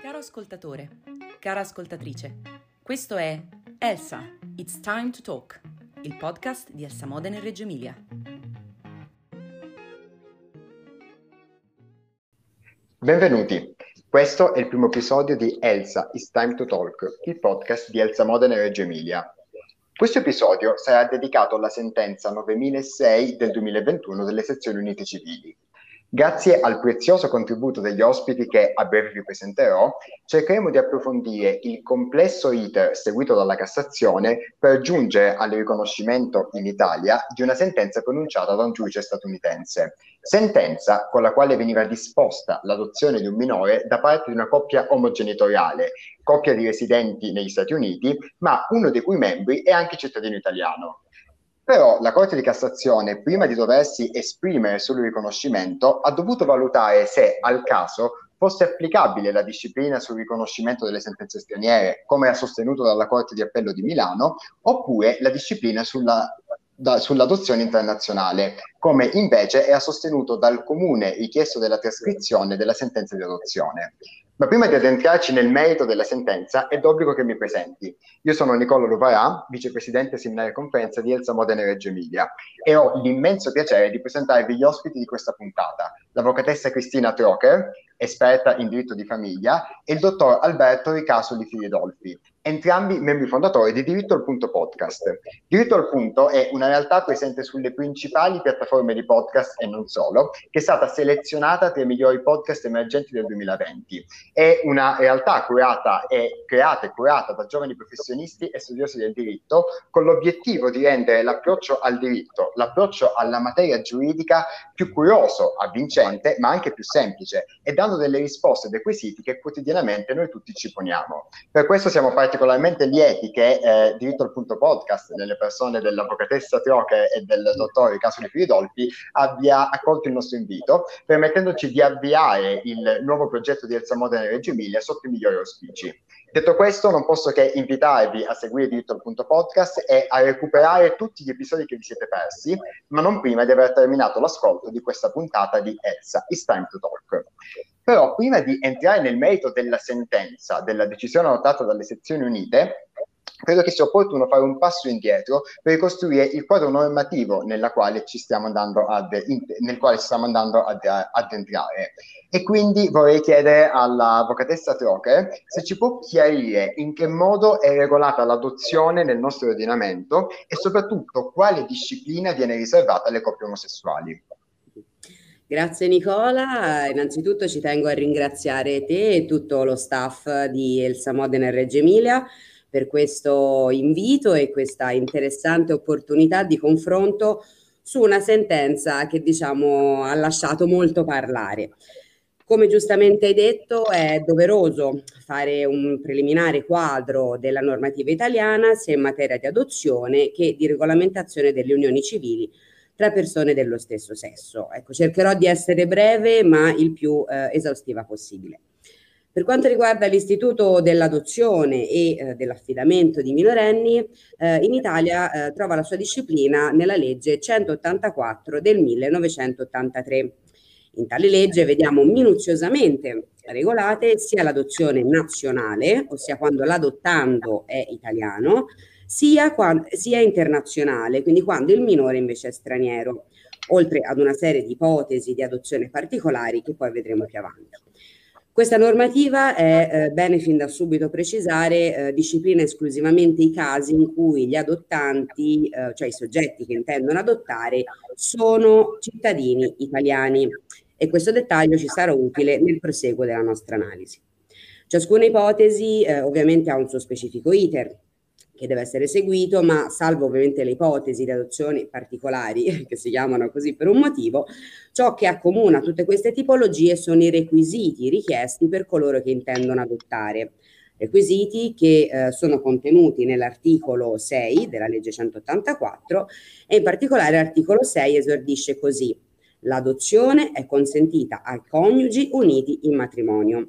Caro ascoltatore, cara ascoltatrice, questo è Elsa, It's Time to Talk, il podcast di Elsa Modena e Reggio Emilia. Benvenuti, questo è il primo episodio di Elsa, It's Time to Talk, il podcast di Elsa Modena e Reggio Emilia. Questo episodio sarà dedicato alla sentenza 9006 del 2021 delle sezioni unite civili. Grazie al prezioso contributo degli ospiti che a breve vi presenterò, cercheremo di approfondire il complesso iter seguito dalla Cassazione per giungere al riconoscimento in Italia di una sentenza pronunciata da un giudice statunitense. Sentenza con la quale veniva disposta l'adozione di un minore da parte di una coppia omogenitoriale, coppia di residenti negli Stati Uniti, ma uno dei cui membri è anche cittadino italiano. Però la Corte di Cassazione, prima di doversi esprimere sul riconoscimento, ha dovuto valutare se al caso fosse applicabile la disciplina sul riconoscimento delle sentenze straniere, come ha sostenuto dalla Corte di Appello di Milano, oppure la disciplina sulla, da, sull'adozione internazionale, come invece è sostenuto dal comune richiesto della trascrizione della sentenza di adozione. Ma prima di addentrarci nel merito della sentenza, è d'obbligo che mi presenti. Io sono Nicola Luvarà, vicepresidente seminario conferenza di Elsa Modena e Reggio Emilia, e ho l'immenso piacere di presentarvi gli ospiti di questa puntata, l'avvocatessa Cristina Trocher, esperta in diritto di famiglia, e il dottor Alberto Ricasoli Firidolfi, entrambi membri fondatori di Diritto al Punto Podcast. Diritto al Punto è una realtà presente sulle principali piattaforme di podcast e non solo, che è stata selezionata tra i migliori podcast emergenti del 2020. È una realtà curata e creata e curata da giovani professionisti e studiosi del diritto con l'obiettivo di rendere l'approccio al diritto, l'approccio alla materia giuridica più curioso, avvincente, ma anche più semplice e dando delle risposte dei quesiti che quotidianamente noi tutti ci poniamo. Per questo siamo particolarmente particolarmente lieti che eh, Diritto al Punto Podcast, nelle persone dell'avvocatessa Trioche e del dottore Casoli Firidolfi, abbia accolto il nostro invito, permettendoci di avviare il nuovo progetto di Elsa Modena e Reggio Emilia sotto i migliori auspici. Detto questo, non posso che invitarvi a seguire Diritto al Punto Podcast e a recuperare tutti gli episodi che vi siete persi, ma non prima di aver terminato l'ascolto di questa puntata di Elsa, It's Time to Talk. Però prima di entrare nel merito della sentenza, della decisione adottata dalle sezioni unite, credo che sia opportuno fare un passo indietro per ricostruire il quadro normativo quale ci stiamo andando ad, nel quale ci stiamo andando ad, ad entrare. E quindi vorrei chiedere all'avvocatessa Trocker se ci può chiarire in che modo è regolata l'adozione nel nostro ordinamento e soprattutto quale disciplina viene riservata alle coppie omosessuali. Grazie Nicola, innanzitutto ci tengo a ringraziare te e tutto lo staff di Elsa Modena e Reggio Emilia per questo invito e questa interessante opportunità di confronto su una sentenza che diciamo ha lasciato molto parlare. Come giustamente hai detto, è doveroso fare un preliminare quadro della normativa italiana sia in materia di adozione che di regolamentazione delle unioni civili tra persone dello stesso sesso. Ecco, cercherò di essere breve ma il più eh, esaustiva possibile. Per quanto riguarda l'istituto dell'adozione e eh, dell'affidamento di minorenni, eh, in Italia eh, trova la sua disciplina nella legge 184 del 1983. In tale legge vediamo minuziosamente regolate sia l'adozione nazionale, ossia quando l'adottando è italiano, sia, quando, sia internazionale, quindi quando il minore invece è straniero, oltre ad una serie di ipotesi di adozione particolari che poi vedremo più avanti. Questa normativa è eh, bene fin da subito precisare, eh, disciplina esclusivamente i casi in cui gli adottanti, eh, cioè i soggetti che intendono adottare, sono cittadini italiani e questo dettaglio ci sarà utile nel proseguo della nostra analisi. Ciascuna ipotesi eh, ovviamente ha un suo specifico iter, che deve essere seguito, ma salvo ovviamente le ipotesi di adozioni particolari, che si chiamano così per un motivo, ciò che accomuna tutte queste tipologie sono i requisiti richiesti per coloro che intendono adottare. Requisiti che eh, sono contenuti nell'articolo 6 della legge 184 e in particolare l'articolo 6 esordisce così. L'adozione è consentita ai coniugi uniti in matrimonio.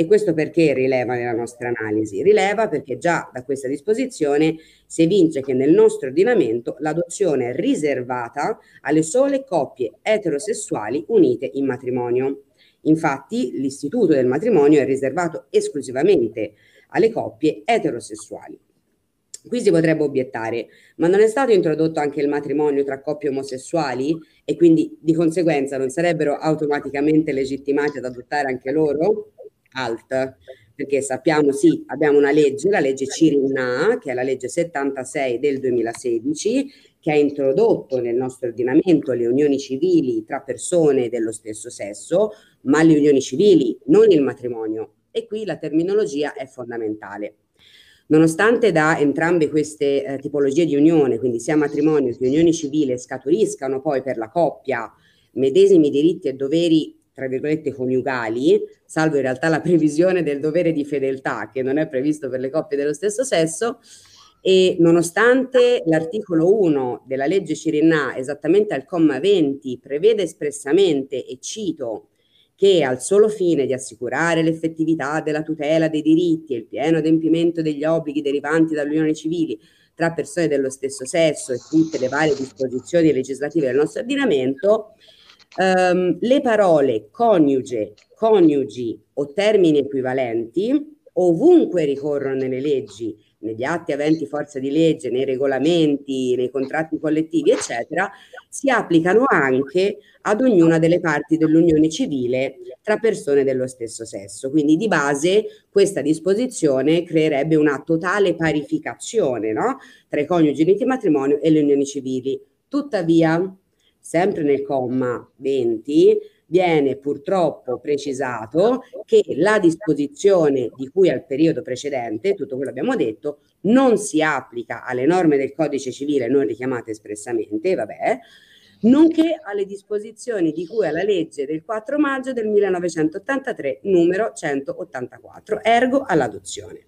E questo perché rileva nella nostra analisi? Rileva perché già da questa disposizione si evince che nel nostro ordinamento l'adozione è riservata alle sole coppie eterosessuali unite in matrimonio. Infatti l'istituto del matrimonio è riservato esclusivamente alle coppie eterosessuali. Qui si potrebbe obiettare, ma non è stato introdotto anche il matrimonio tra coppie omosessuali e quindi di conseguenza non sarebbero automaticamente legittimati ad adottare anche loro? Alt, perché sappiamo sì, abbiamo una legge, la legge Cirinna, che è la legge 76 del 2016, che ha introdotto nel nostro ordinamento le unioni civili tra persone dello stesso sesso, ma le unioni civili, non il matrimonio. E qui la terminologia è fondamentale. Nonostante da entrambe queste eh, tipologie di unione, quindi sia matrimonio che unione civile, scaturiscano poi per la coppia medesimi diritti e doveri, tra virgolette, coniugali, salvo in realtà la previsione del dovere di fedeltà, che non è previsto per le coppie dello stesso sesso, e nonostante l'articolo 1 della legge Cirinà, esattamente al comma 20, prevede espressamente, e cito, che al solo fine di assicurare l'effettività della tutela dei diritti e il pieno adempimento degli obblighi derivanti dalle unioni civili tra persone dello stesso sesso e tutte le varie disposizioni legislative del nostro ordinamento, ehm, le parole coniuge, coniugi o termini equivalenti ovunque ricorrono nelle leggi negli atti aventi forza di legge, nei regolamenti, nei contratti collettivi, eccetera, si applicano anche ad ognuna delle parti dell'unione civile tra persone dello stesso sesso. Quindi di base questa disposizione creerebbe una totale parificazione no? tra i coniugi uniti in matrimonio e le unioni civili. Tuttavia, sempre nel comma 20, viene purtroppo precisato che la disposizione di cui al periodo precedente, tutto quello abbiamo detto, non si applica alle norme del codice civile non richiamate espressamente, vabbè, nonché alle disposizioni di cui alla legge del 4 maggio del 1983 numero 184, ergo all'adozione.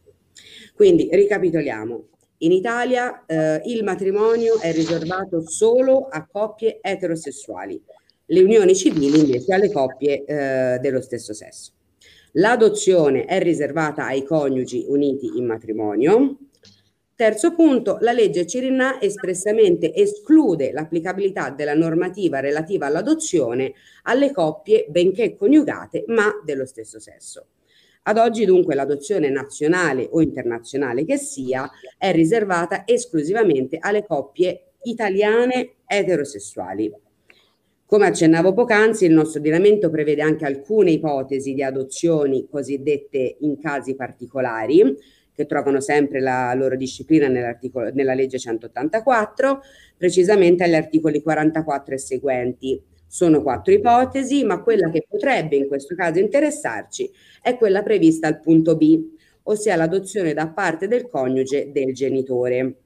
Quindi ricapitoliamo. In Italia eh, il matrimonio è riservato solo a coppie eterosessuali le unioni civili invece alle coppie eh, dello stesso sesso. L'adozione è riservata ai coniugi uniti in matrimonio. Terzo punto, la legge Cirinà espressamente esclude l'applicabilità della normativa relativa all'adozione alle coppie benché coniugate ma dello stesso sesso. Ad oggi dunque l'adozione nazionale o internazionale che sia è riservata esclusivamente alle coppie italiane eterosessuali. Come accennavo poc'anzi, il nostro ordinamento prevede anche alcune ipotesi di adozioni cosiddette in casi particolari, che trovano sempre la loro disciplina nella legge 184, precisamente agli articoli 44 e seguenti. Sono quattro ipotesi, ma quella che potrebbe in questo caso interessarci è quella prevista al punto B, ossia l'adozione da parte del coniuge del genitore.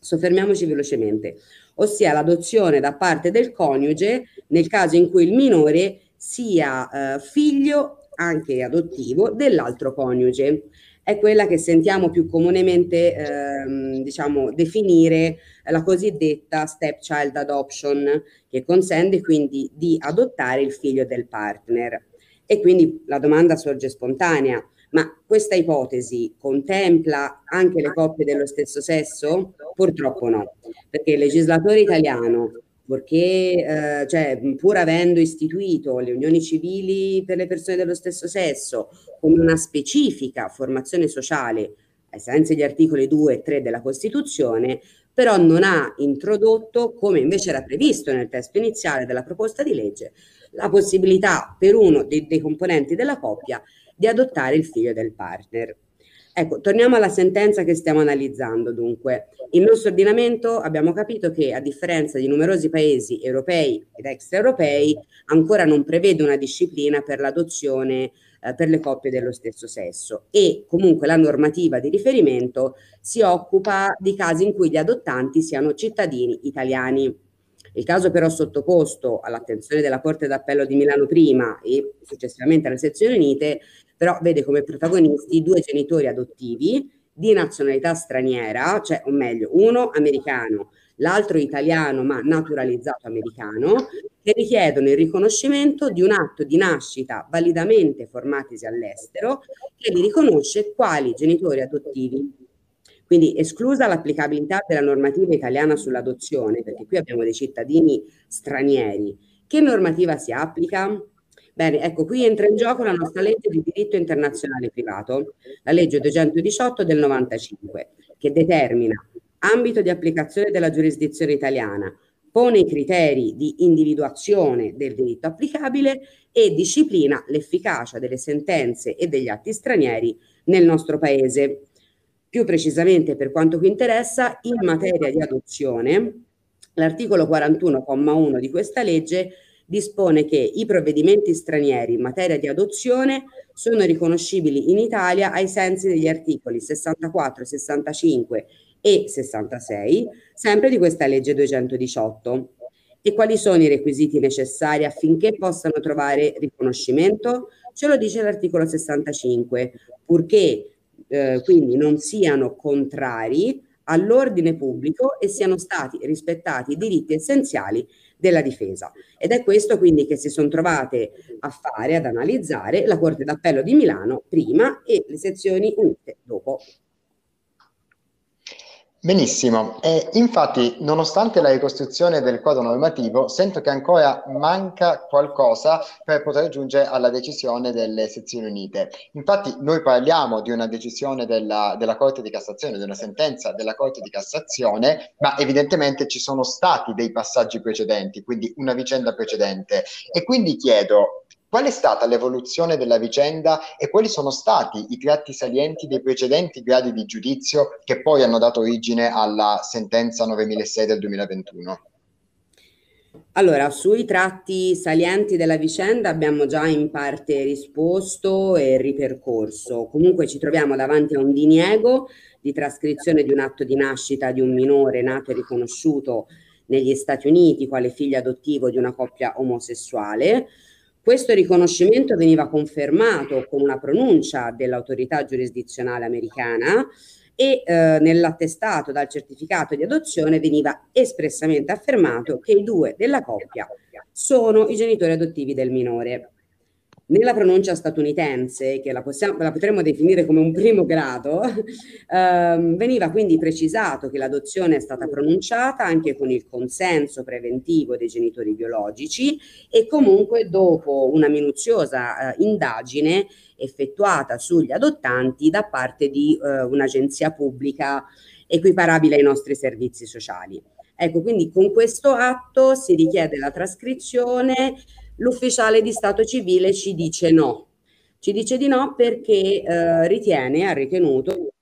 Soffermiamoci velocemente ossia l'adozione da parte del coniuge nel caso in cui il minore sia eh, figlio anche adottivo dell'altro coniuge. È quella che sentiamo più comunemente ehm, diciamo, definire la cosiddetta stepchild adoption, che consente quindi di adottare il figlio del partner. E quindi la domanda sorge spontanea, ma questa ipotesi contempla anche le coppie dello stesso sesso? Purtroppo no, perché il legislatore italiano, perché eh, cioè, pur avendo istituito le unioni civili per le persone dello stesso sesso come una specifica formazione sociale ai sensi degli articoli 2 e 3 della Costituzione, però non ha introdotto, come invece era previsto nel testo iniziale della proposta di legge, la possibilità per uno dei, dei componenti della coppia di adottare il figlio del partner. Ecco, torniamo alla sentenza che stiamo analizzando dunque. Il nostro ordinamento abbiamo capito che a differenza di numerosi paesi europei ed extraeuropei ancora non prevede una disciplina per l'adozione eh, per le coppie dello stesso sesso e comunque la normativa di riferimento si occupa di casi in cui gli adottanti siano cittadini italiani. Il caso però sottoposto all'attenzione della Corte d'Appello di Milano prima e successivamente alle sezioni unite, però vede come protagonisti due genitori adottivi di nazionalità straniera, cioè o meglio, uno americano, l'altro italiano ma naturalizzato americano, che richiedono il riconoscimento di un atto di nascita validamente formatisi all'estero che li riconosce quali genitori adottivi quindi esclusa l'applicabilità della normativa italiana sull'adozione, perché qui abbiamo dei cittadini stranieri. Che normativa si applica? Bene, ecco, qui entra in gioco la nostra legge di diritto internazionale privato, la legge 218 del 95, che determina ambito di applicazione della giurisdizione italiana, pone i criteri di individuazione del diritto applicabile e disciplina l'efficacia delle sentenze e degli atti stranieri nel nostro Paese. Più precisamente, per quanto qui interessa, in materia di adozione, l'articolo 41,1 di questa legge dispone che i provvedimenti stranieri in materia di adozione sono riconoscibili in Italia ai sensi degli articoli 64, 65 e 66, sempre di questa legge 218. E quali sono i requisiti necessari affinché possano trovare riconoscimento? Ce lo dice l'articolo 65, purché eh, quindi non siano contrari all'ordine pubblico e siano stati rispettati i diritti essenziali della difesa. Ed è questo quindi che si sono trovate a fare, ad analizzare la Corte d'Appello di Milano prima e le sezioni unite dopo. Benissimo, e infatti nonostante la ricostruzione del quadro normativo sento che ancora manca qualcosa per poter giungere alla decisione delle sezioni unite. Infatti noi parliamo di una decisione della, della Corte di Cassazione, di una sentenza della Corte di Cassazione, ma evidentemente ci sono stati dei passaggi precedenti, quindi una vicenda precedente. E quindi chiedo, Qual è stata l'evoluzione della vicenda e quali sono stati i tratti salienti dei precedenti gradi di giudizio che poi hanno dato origine alla sentenza 9006 del 2021? Allora, sui tratti salienti della vicenda abbiamo già in parte risposto e ripercorso. Comunque ci troviamo davanti a un diniego di trascrizione di un atto di nascita di un minore nato e riconosciuto negli Stati Uniti quale figlio adottivo di una coppia omosessuale questo riconoscimento veniva confermato con una pronuncia dell'autorità giurisdizionale americana e eh, nell'attestato dal certificato di adozione veniva espressamente affermato che i due della coppia sono i genitori adottivi del minore. Nella pronuncia statunitense, che la, possiamo, la potremmo definire come un primo grado, ehm, veniva quindi precisato che l'adozione è stata pronunciata anche con il consenso preventivo dei genitori biologici e comunque dopo una minuziosa eh, indagine effettuata sugli adottanti da parte di eh, un'agenzia pubblica equiparabile ai nostri servizi sociali. Ecco, quindi con questo atto si richiede la trascrizione l'ufficiale di stato civile ci dice no. Ci dice di no perché eh, ritiene, ha ritenuto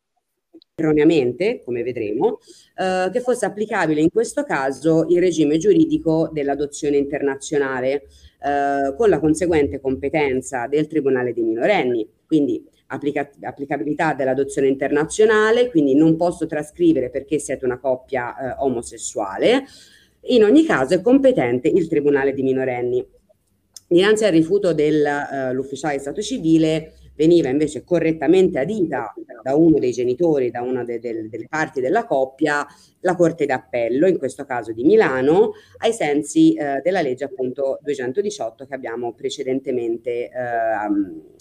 erroneamente, come vedremo, eh, che fosse applicabile in questo caso il regime giuridico dell'adozione internazionale, eh, con la conseguente competenza del Tribunale dei minorenni. Quindi applica- applicabilità dell'adozione internazionale, quindi non posso trascrivere perché siete una coppia eh, omosessuale. In ogni caso è competente il Tribunale di minorenni. Dinanzi al rifiuto dell'ufficiale uh, di Stato civile veniva invece correttamente adita da uno dei genitori, da una de, de, delle parti della coppia, la Corte d'Appello, in questo caso di Milano, ai sensi eh, della legge appunto 218 che abbiamo precedentemente eh,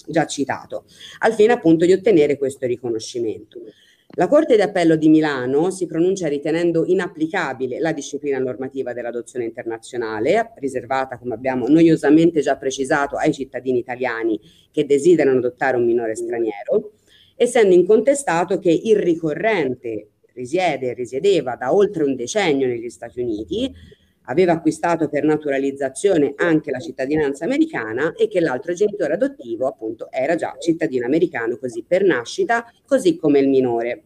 già citato, al fine appunto di ottenere questo riconoscimento. La Corte d'Appello di Milano si pronuncia ritenendo inapplicabile la disciplina normativa dell'adozione internazionale, riservata, come abbiamo noiosamente già precisato, ai cittadini italiani che desiderano adottare un minore straniero, essendo incontestato che il ricorrente risiede e risiedeva da oltre un decennio negli Stati Uniti, aveva acquistato per naturalizzazione anche la cittadinanza americana e che l'altro genitore adottivo appunto era già cittadino americano così per nascita, così come il minore.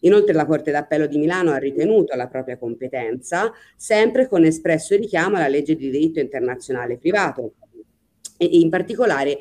Inoltre la Corte d'Appello di Milano ha ritenuto la propria competenza, sempre con espresso richiamo alla legge di diritto internazionale privato e in particolare eh,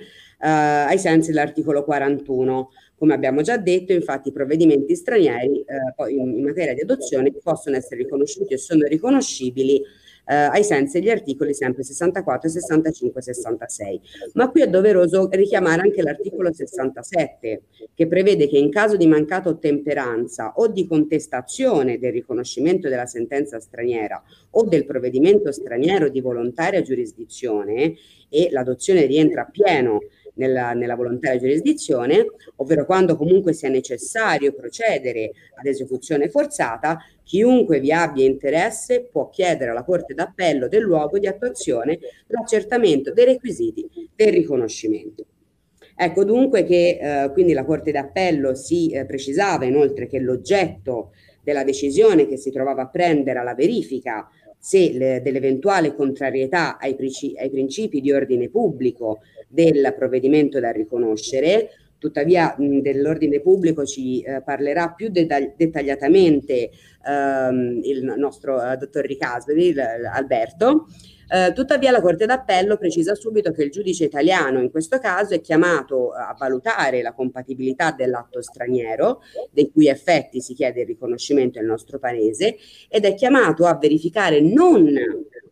ai sensi dell'articolo 41. Come abbiamo già detto, infatti i provvedimenti stranieri eh, in, in materia di adozione possono essere riconosciuti e sono riconoscibili eh, ai sensi degli articoli sempre 64, 65 66. Ma qui è doveroso richiamare anche l'articolo 67 che prevede che in caso di mancata ottemperanza o di contestazione del riconoscimento della sentenza straniera o del provvedimento straniero di volontaria giurisdizione e l'adozione rientra pieno nella, nella volontaria giurisdizione, ovvero quando comunque sia necessario procedere ad esecuzione forzata, chiunque vi abbia interesse può chiedere alla Corte d'Appello del luogo di attuazione l'accertamento dei requisiti del riconoscimento. Ecco dunque che eh, quindi la Corte d'Appello si eh, precisava inoltre che l'oggetto della decisione che si trovava a prendere alla verifica se le, dell'eventuale contrarietà ai, ai principi di ordine pubblico del provvedimento da riconoscere Tuttavia mh, dell'ordine pubblico ci eh, parlerà più detagli- dettagliatamente ehm, il nostro eh, dottor Ricasoli, Alberto. Eh, tuttavia la Corte d'Appello precisa subito che il giudice italiano in questo caso è chiamato a valutare la compatibilità dell'atto straniero, dei cui effetti si chiede il riconoscimento nel nostro paese, ed è chiamato a verificare non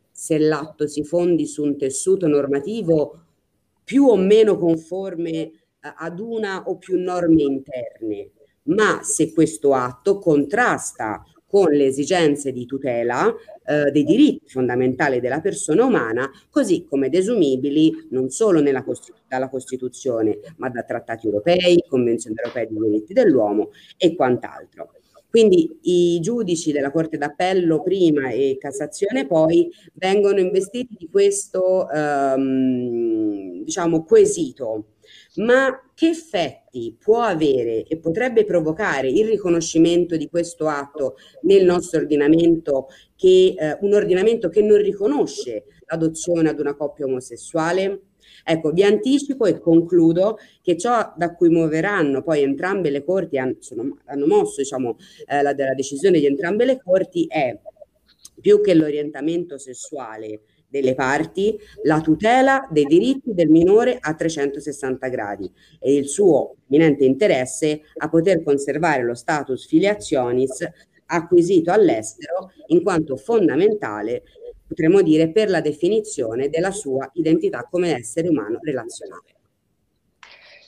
se l'atto si fondi su un tessuto normativo più o meno conforme ad una o più norme interne, ma se questo atto contrasta con le esigenze di tutela eh, dei diritti fondamentali della persona umana, così come desumibili non solo Cost- dalla Costituzione, ma da trattati europei, Convenzione europea dei diritti dell'uomo e quant'altro. Quindi i giudici della Corte d'Appello prima e Cassazione poi vengono investiti di questo ehm, diciamo quesito ma che effetti può avere e potrebbe provocare il riconoscimento di questo atto nel nostro ordinamento, che, eh, un ordinamento che non riconosce l'adozione ad una coppia omosessuale? Ecco, vi anticipo e concludo che ciò da cui muoveranno poi entrambe le corti, hanno, hanno mosso diciamo, eh, la, la decisione di entrambe le corti, è più che l'orientamento sessuale delle parti la tutela dei diritti del minore a 360 gradi e il suo imminente interesse a poter conservare lo status filiationis acquisito all'estero in quanto fondamentale, potremmo dire, per la definizione della sua identità come essere umano relazionale.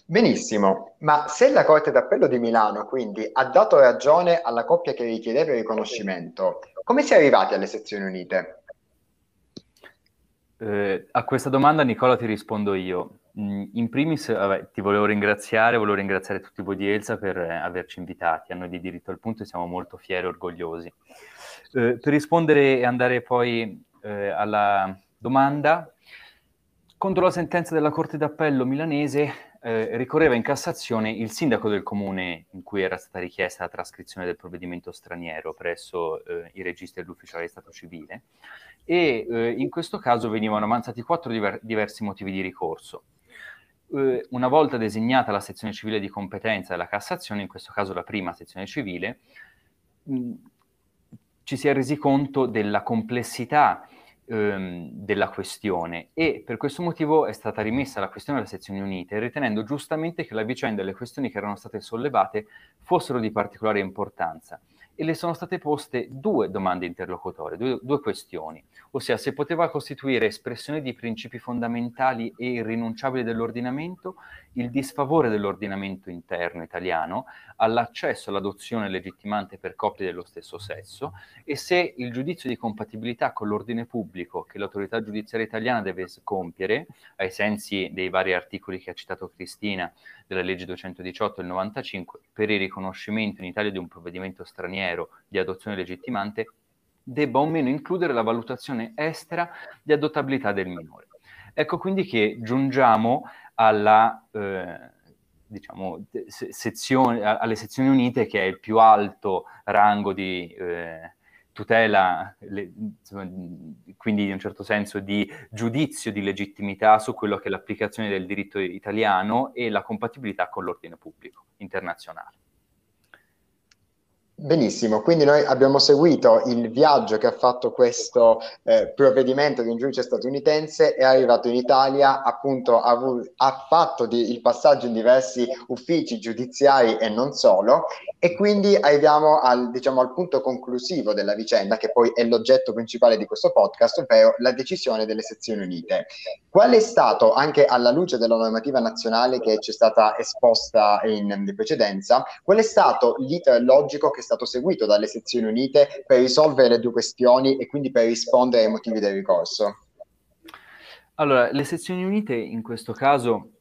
Benissimo, ma se la Corte d'Appello di Milano quindi ha dato ragione alla coppia che richiedeva il riconoscimento, come si è arrivati alle sezioni unite? Eh, a questa domanda, Nicola, ti rispondo io. Mm, in primis, vabbè, ti volevo ringraziare, volevo ringraziare tutti voi di Elsa per eh, averci invitati. A noi di Diritto al Punto siamo molto fieri e orgogliosi. Eh, per rispondere e andare poi eh, alla domanda, contro la sentenza della Corte d'Appello milanese eh, ricorreva in Cassazione il sindaco del comune in cui era stata richiesta la trascrizione del provvedimento straniero presso eh, i registri dell'ufficiale di Stato civile e eh, in questo caso venivano avanzati quattro diver- diversi motivi di ricorso. Eh, una volta designata la sezione civile di competenza della Cassazione, in questo caso la prima sezione civile, mh, ci si è resi conto della complessità ehm, della questione e per questo motivo è stata rimessa la questione alle sezioni unite, ritenendo giustamente che la vicenda e le questioni che erano state sollevate fossero di particolare importanza e le sono state poste due domande interlocutorie, due, due, questioni, ossia se poteva costituire espressione di principi fondamentali e irrinunciabili dell'ordinamento il disfavore dell'ordinamento interno italiano all'accesso all'adozione legittimante per coppie dello stesso sesso e se il giudizio di compatibilità con l'ordine pubblico che l'autorità giudiziaria italiana deve compiere, ai sensi dei vari articoli che ha citato Cristina della legge 218 del 95, per il riconoscimento in Italia di un provvedimento straniero di adozione legittimante, debba o meno includere la valutazione estera di adottabilità del minore. Ecco quindi che giungiamo alla, eh, diciamo, sezione, alle sezioni unite che è il più alto rango di eh, tutela, le, insomma, quindi in un certo senso di giudizio di legittimità su quello che è l'applicazione del diritto italiano e la compatibilità con l'ordine pubblico internazionale. Benissimo, quindi noi abbiamo seguito il viaggio che ha fatto questo eh, provvedimento di un giudice statunitense, è arrivato in Italia, appunto ha, ha fatto di, il passaggio in diversi uffici giudiziari e non solo, e quindi arriviamo al, diciamo, al punto conclusivo della vicenda, che poi è l'oggetto principale di questo podcast, ovvero la decisione delle sezioni unite. Qual è stato, anche alla luce della normativa nazionale che ci è stata esposta in, in precedenza, qual è stato l'iter logico che stato seguito dalle sezioni unite per risolvere le due questioni e quindi per rispondere ai motivi del ricorso? Allora, le sezioni unite in questo caso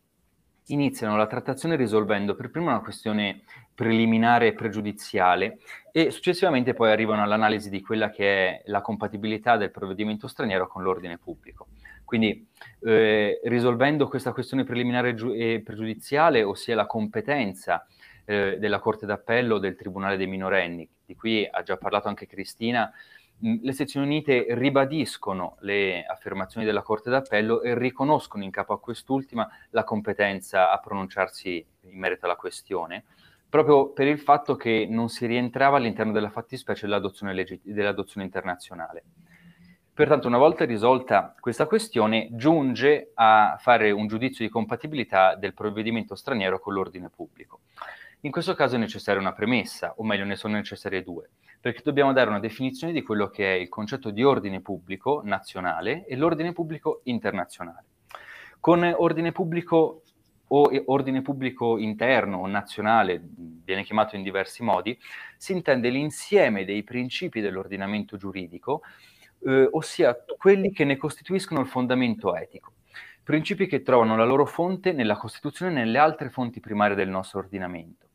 iniziano la trattazione risolvendo per prima una questione preliminare e pregiudiziale e successivamente poi arrivano all'analisi di quella che è la compatibilità del provvedimento straniero con l'ordine pubblico. Quindi eh, risolvendo questa questione preliminare e pregiudiziale, ossia la competenza eh, della Corte d'Appello del Tribunale dei minorenni, di cui ha già parlato anche Cristina, le sezioni unite ribadiscono le affermazioni della Corte d'Appello e riconoscono in capo a quest'ultima la competenza a pronunciarsi in merito alla questione, proprio per il fatto che non si rientrava all'interno della fattispecie dell'adozione, legit- dell'adozione internazionale. Pertanto, una volta risolta questa questione, giunge a fare un giudizio di compatibilità del provvedimento straniero con l'ordine pubblico. In questo caso è necessaria una premessa, o meglio ne sono necessarie due, perché dobbiamo dare una definizione di quello che è il concetto di ordine pubblico nazionale e l'ordine pubblico internazionale. Con ordine pubblico o ordine pubblico interno o nazionale, viene chiamato in diversi modi, si intende l'insieme dei principi dell'ordinamento giuridico, eh, ossia quelli che ne costituiscono il fondamento etico. Principi che trovano la loro fonte nella Costituzione e nelle altre fonti primarie del nostro ordinamento.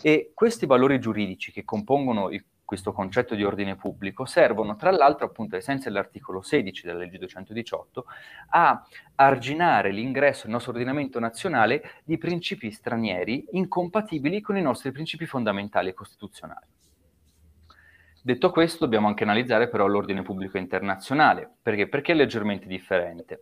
E questi valori giuridici che compongono il, questo concetto di ordine pubblico servono, tra l'altro, appunto, ai sensi dell'articolo 16 della legge 218, a arginare l'ingresso nel nostro ordinamento nazionale di principi stranieri incompatibili con i nostri principi fondamentali e costituzionali. Detto questo, dobbiamo anche analizzare però l'ordine pubblico internazionale, perché? Perché è leggermente differente.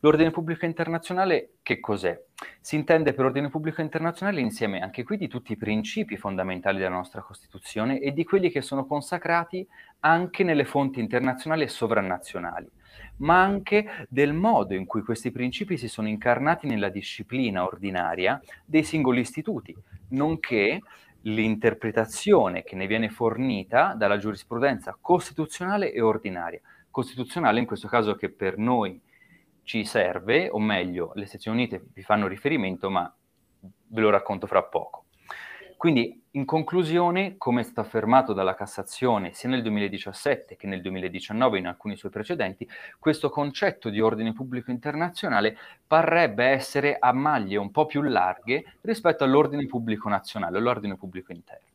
L'ordine pubblico internazionale che cos'è? Si intende per ordine pubblico internazionale insieme anche qui di tutti i principi fondamentali della nostra Costituzione e di quelli che sono consacrati anche nelle fonti internazionali e sovranazionali, ma anche del modo in cui questi principi si sono incarnati nella disciplina ordinaria dei singoli istituti, nonché l'interpretazione che ne viene fornita dalla giurisprudenza costituzionale e ordinaria. Costituzionale in questo caso che per noi ci serve, o meglio, le sezioni unite vi fanno riferimento, ma ve lo racconto fra poco. Quindi, in conclusione, come è stato affermato dalla Cassazione sia nel 2017 che nel 2019 in alcuni suoi precedenti, questo concetto di ordine pubblico internazionale parrebbe essere a maglie un po' più larghe rispetto all'ordine pubblico nazionale, all'ordine pubblico interno.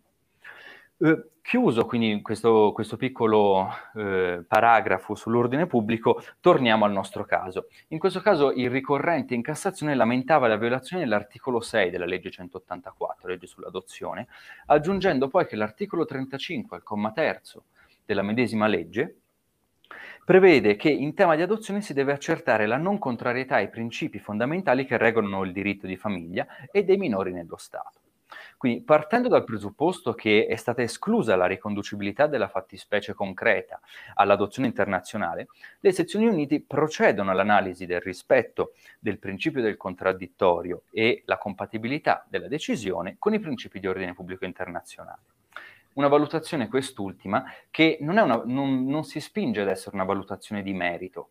Eh, chiuso quindi questo, questo piccolo eh, paragrafo sull'ordine pubblico, torniamo al nostro caso. In questo caso il ricorrente in Cassazione lamentava la violazione dell'articolo 6 della legge 184, legge sull'adozione, aggiungendo poi che l'articolo 35, al comma terzo della medesima legge, prevede che in tema di adozione si deve accertare la non contrarietà ai principi fondamentali che regolano il diritto di famiglia e dei minori nello Stato. Quindi partendo dal presupposto che è stata esclusa la riconducibilità della fattispecie concreta all'adozione internazionale, le sezioni unite procedono all'analisi del rispetto del principio del contraddittorio e la compatibilità della decisione con i principi di ordine pubblico internazionale. Una valutazione quest'ultima che non, una, non, non si spinge ad essere una valutazione di merito,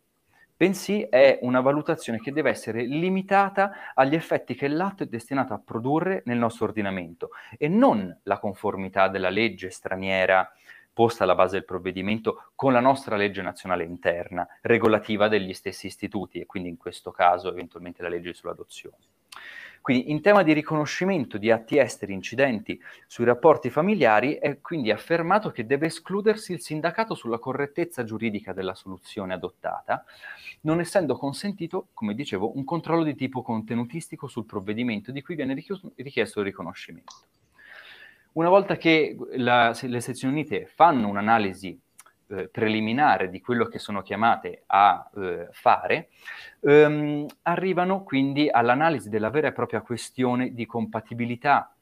bensì è una valutazione che deve essere limitata agli effetti che l'atto è destinato a produrre nel nostro ordinamento e non la conformità della legge straniera posta alla base del provvedimento con la nostra legge nazionale interna, regolativa degli stessi istituti e quindi in questo caso eventualmente la legge sull'adozione. Quindi in tema di riconoscimento di atti esteri incidenti sui rapporti familiari è quindi affermato che deve escludersi il sindacato sulla correttezza giuridica della soluzione adottata, non essendo consentito, come dicevo, un controllo di tipo contenutistico sul provvedimento di cui viene richiesto il riconoscimento. Una volta che la, le sezioni unite fanno un'analisi eh, preliminare di quello che sono chiamate a eh, fare, ehm, arrivano quindi all'analisi della vera e propria questione di compatibilità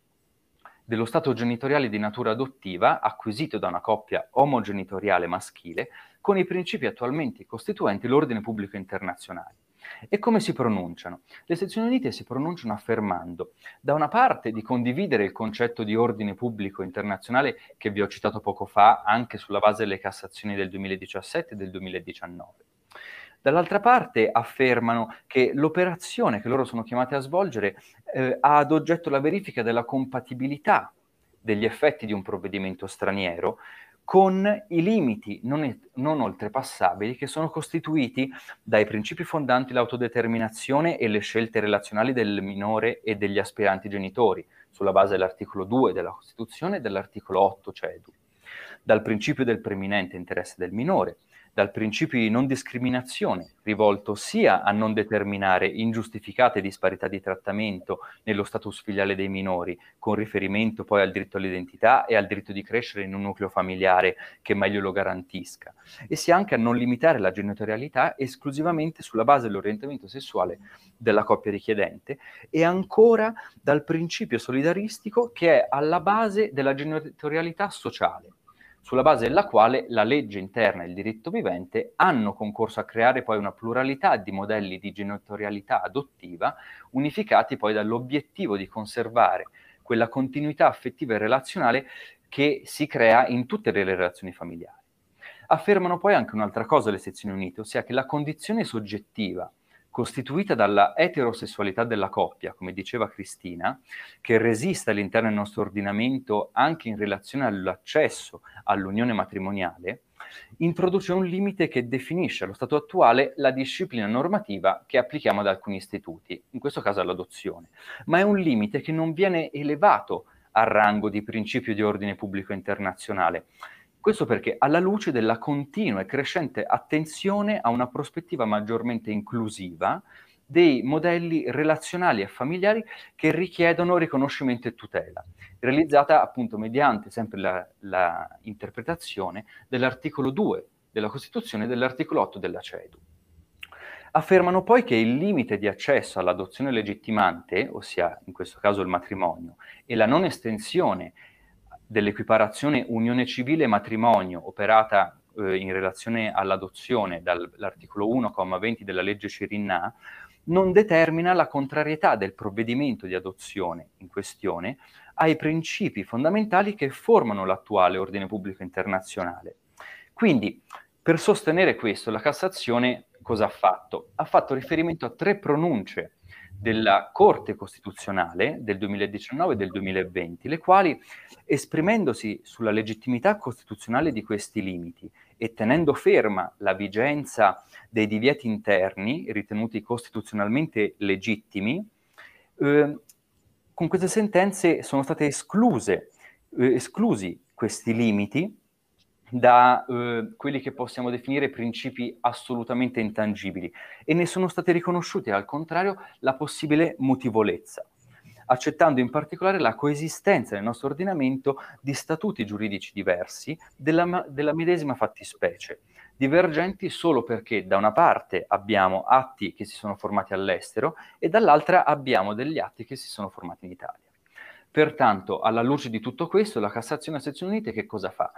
dello stato genitoriale di natura adottiva acquisito da una coppia omogenitoriale maschile con i principi attualmente costituenti l'ordine pubblico internazionale. E come si pronunciano? Le sezioni unite si pronunciano affermando, da una parte, di condividere il concetto di ordine pubblico internazionale che vi ho citato poco fa, anche sulla base delle cassazioni del 2017 e del 2019. Dall'altra parte affermano che l'operazione che loro sono chiamate a svolgere eh, ha ad oggetto la verifica della compatibilità degli effetti di un provvedimento straniero con i limiti non, non, oltrepassabili che sono costituiti dai principi fondanti l'autodeterminazione e le scelte relazionali del minore e degli aspiranti genitori, sulla base dell'articolo 2 della Costituzione e dell'articolo 8 CEDU, dal principio del preminente interesse del minore, dal principio di non discriminazione, rivolto sia a non determinare ingiustificate disparità di trattamento nello status filiale dei minori, con riferimento poi al diritto all'identità e al diritto di crescere in un nucleo familiare che meglio lo garantisca, e sia anche a non limitare la genitorialità esclusivamente sulla base dell'orientamento sessuale della coppia richiedente, e ancora dal principio solidaristico che è alla base della genitorialità sociale sulla base della quale la legge interna e il diritto vivente hanno concorso a creare poi una pluralità di modelli di genitorialità adottiva, unificati poi dall'obiettivo di conservare quella continuità affettiva e relazionale che si crea in tutte le relazioni familiari. Affermano poi anche un'altra cosa le sezioni unite, ossia che la condizione soggettiva costituita dalla eterosessualità della coppia, come diceva Cristina, che resiste all'interno del nostro ordinamento anche in relazione all'accesso all'unione matrimoniale, introduce un limite che definisce allo stato attuale la disciplina normativa che applichiamo ad alcuni istituti, in questo caso all'adozione, ma è un limite che non viene elevato al rango di principio di ordine pubblico internazionale, questo perché alla luce della continua e crescente attenzione a una prospettiva maggiormente inclusiva dei modelli relazionali e familiari che richiedono riconoscimento e tutela, realizzata appunto mediante sempre la, la interpretazione dell'articolo 2 della Costituzione e dell'articolo 8 della CEDU. Affermano poi che il limite di accesso all'adozione legittimante, ossia in questo caso il matrimonio, e la non estensione dell'equiparazione unione civile matrimonio operata eh, in relazione all'adozione dall'articolo 1,20 della legge Cirinna non determina la contrarietà del provvedimento di adozione in questione ai principi fondamentali che formano l'attuale ordine pubblico internazionale. Quindi, per sostenere questo, la Cassazione cosa ha fatto? Ha fatto riferimento a tre pronunce della Corte Costituzionale del 2019 e del 2020, le quali, esprimendosi sulla legittimità costituzionale di questi limiti e tenendo ferma la vigenza dei divieti interni ritenuti costituzionalmente legittimi, eh, con queste sentenze sono state escluse, eh, esclusi questi limiti da eh, quelli che possiamo definire principi assolutamente intangibili e ne sono state riconosciute al contrario la possibile motivolezza, accettando in particolare la coesistenza nel nostro ordinamento di statuti giuridici diversi della, della medesima fattispecie, divergenti solo perché da una parte abbiamo atti che si sono formati all'estero e dall'altra abbiamo degli atti che si sono formati in Italia. Pertanto, alla luce di tutto questo, la Cassazione a Sezioni Unite che cosa fa?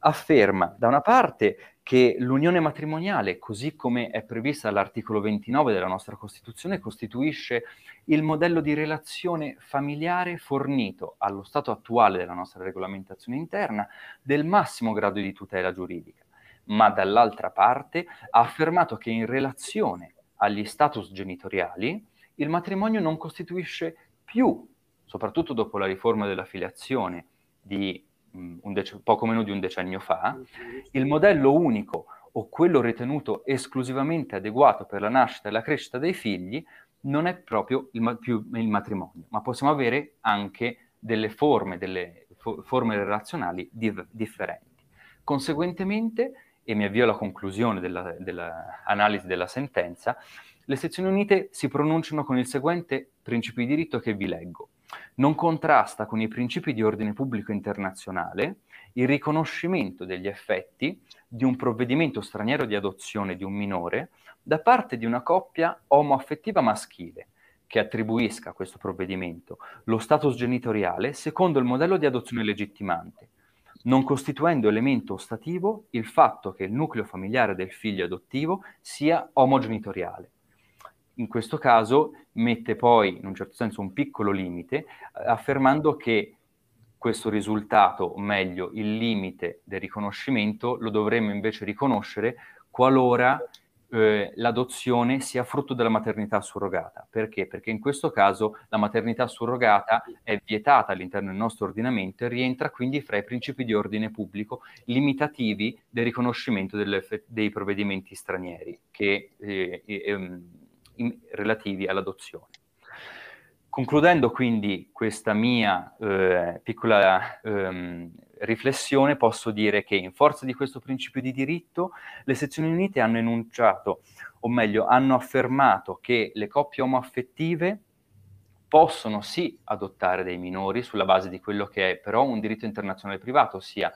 Afferma, da una parte, che l'unione matrimoniale, così come è prevista dall'articolo 29 della nostra Costituzione, costituisce il modello di relazione familiare fornito allo stato attuale della nostra regolamentazione interna del massimo grado di tutela giuridica, ma dall'altra parte ha affermato che in relazione agli status genitoriali il matrimonio non costituisce più soprattutto dopo la riforma della filiazione di mm, dec- poco meno di un decennio fa, il modello unico o quello ritenuto esclusivamente adeguato per la nascita e la crescita dei figli non è proprio il, ma- più il matrimonio, ma possiamo avere anche delle forme, delle fo- forme relazionali div- differenti. Conseguentemente, e mi avvio alla conclusione dell'analisi della della sentenza, le sezioni unite si pronunciano con il seguente principio di diritto che vi leggo non contrasta con i principi di ordine pubblico internazionale il riconoscimento degli effetti di un provvedimento straniero di adozione di un minore da parte di una coppia omoaffettiva maschile che attribuisca a questo provvedimento lo status genitoriale secondo il modello di adozione legittimante, non costituendo elemento ostativo il fatto che il nucleo familiare del figlio adottivo sia omogenitoriale in questo caso mette poi in un certo senso un piccolo limite, eh, affermando che questo risultato, o meglio il limite del riconoscimento, lo dovremmo invece riconoscere qualora eh, l'adozione sia frutto della maternità surrogata. Perché? Perché in questo caso la maternità surrogata è vietata all'interno del nostro ordinamento e rientra quindi fra i principi di ordine pubblico limitativi del riconoscimento delle, dei provvedimenti stranieri che, eh, eh, in, relativi all'adozione. Concludendo quindi questa mia eh, piccola ehm, riflessione, posso dire che in forza di questo principio di diritto, le sezioni unite hanno enunciato, o meglio, hanno affermato che le coppie omoaffettive possono sì adottare dei minori sulla base di quello che è però un diritto internazionale privato, ossia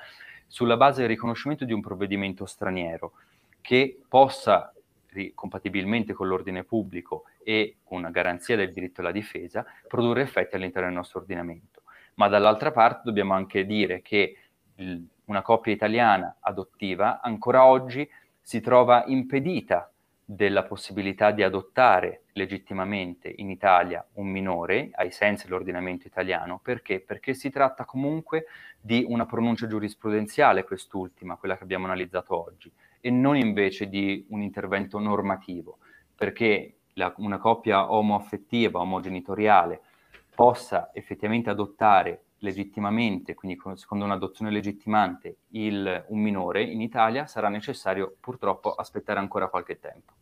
sulla base del riconoscimento di un provvedimento straniero che possa compatibilmente con l'ordine pubblico e una garanzia del diritto alla difesa, produrre effetti all'interno del nostro ordinamento. Ma dall'altra parte dobbiamo anche dire che il, una coppia italiana adottiva ancora oggi si trova impedita della possibilità di adottare legittimamente in Italia un minore ai sensi dell'ordinamento italiano. Perché? Perché si tratta comunque di una pronuncia giurisprudenziale, quest'ultima, quella che abbiamo analizzato oggi, e non invece di un intervento normativo, perché la, una coppia omoaffettiva, omogenitoriale, possa effettivamente adottare legittimamente, quindi secondo un'adozione legittimante, il, un minore in Italia, sarà necessario purtroppo aspettare ancora qualche tempo.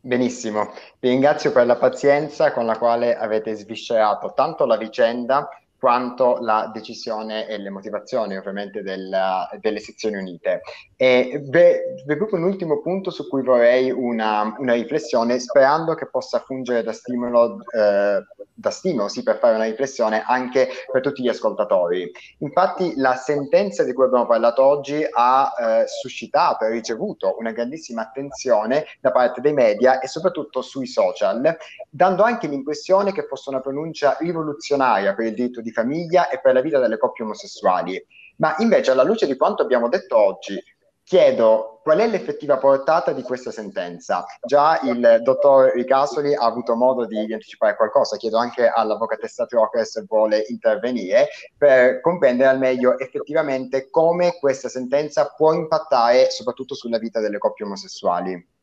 Benissimo, vi ringrazio per la pazienza con la quale avete sviscerato tanto la vicenda quanto la decisione e le motivazioni ovviamente della, delle sezioni unite. E beh, proprio un ultimo punto su cui vorrei una, una riflessione, sperando che possa fungere da stimolo, eh, da stimolo sì, per fare una riflessione anche per tutti gli ascoltatori. Infatti la sentenza di cui abbiamo parlato oggi ha eh, suscitato e ricevuto una grandissima attenzione da parte dei media e soprattutto sui social, dando anche l'impressione che fosse una pronuncia rivoluzionaria per il diritto di di famiglia e per la vita delle coppie omosessuali. Ma invece, alla luce di quanto abbiamo detto oggi, chiedo qual è l'effettiva portata di questa sentenza. Già il dottor Ricasoli ha avuto modo di, anticipare qualcosa, chiedo anche all'avvocatessa Trocker se vuole intervenire per comprendere al meglio effettivamente come questa sentenza può impattare soprattutto sulla vita delle coppie omosessuali.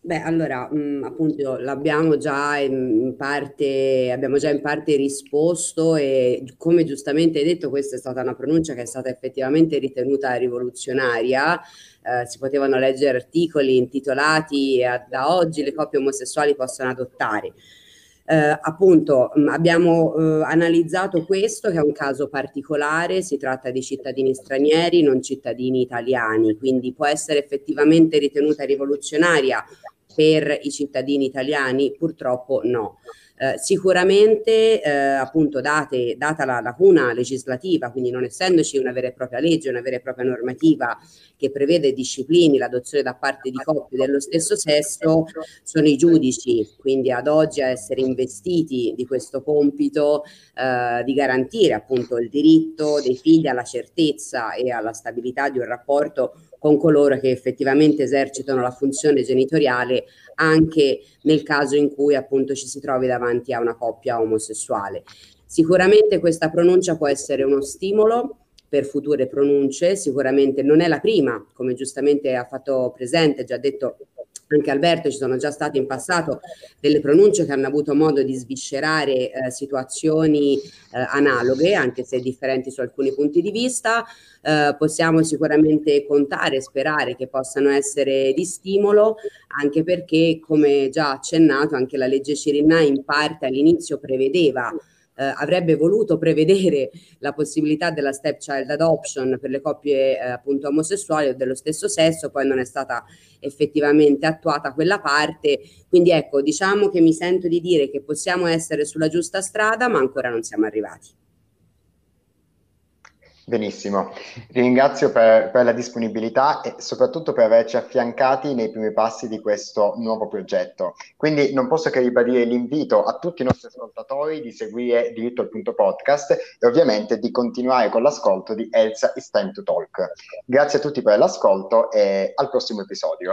Beh, allora, mh, appunto, l'abbiamo già in parte, abbiamo già in parte risposto e come giustamente hai detto, questa è stata una pronuncia che è stata effettivamente ritenuta rivoluzionaria. Eh, si potevano leggere articoli intitolati a, Da oggi le coppie omosessuali possono adottare. Eh, appunto mh, abbiamo eh, analizzato questo che è un caso particolare, si tratta di cittadini stranieri, non cittadini italiani, quindi può essere effettivamente ritenuta rivoluzionaria per i cittadini italiani? Purtroppo no. Eh, sicuramente eh, appunto date, data la lacuna legislativa, quindi non essendoci una vera e propria legge, una vera e propria normativa che prevede disciplini l'adozione da parte di coppie dello stesso sesso, sono i giudici, quindi ad oggi a essere investiti di questo compito eh, di garantire appunto il diritto dei figli alla certezza e alla stabilità di un rapporto con coloro che effettivamente esercitano la funzione genitoriale anche nel caso in cui appunto ci si trovi davanti a una coppia omosessuale. Sicuramente questa pronuncia può essere uno stimolo per future pronunce, sicuramente non è la prima, come giustamente ha fatto presente, già detto anche Alberto, ci sono già state in passato delle pronunce che hanno avuto modo di sviscerare eh, situazioni eh, analoghe, anche se differenti su alcuni punti di vista. Eh, possiamo sicuramente contare e sperare che possano essere di stimolo, anche perché, come già accennato, anche la legge Cirinna in parte all'inizio prevedeva eh, avrebbe voluto prevedere la possibilità della stepchild adoption per le coppie eh, appunto omosessuali o dello stesso sesso, poi non è stata effettivamente attuata quella parte. Quindi ecco, diciamo che mi sento di dire che possiamo essere sulla giusta strada, ma ancora non siamo arrivati. Benissimo, ringrazio per, per, la disponibilità e soprattutto per averci affiancati nei primi passi di questo nuovo progetto. Quindi non posso che ribadire l'invito a tutti i nostri ascoltatori di seguire Diritto al punto podcast e ovviamente di continuare con l'ascolto di Elsa It's Time to Talk. Grazie a tutti per l'ascolto e al prossimo episodio.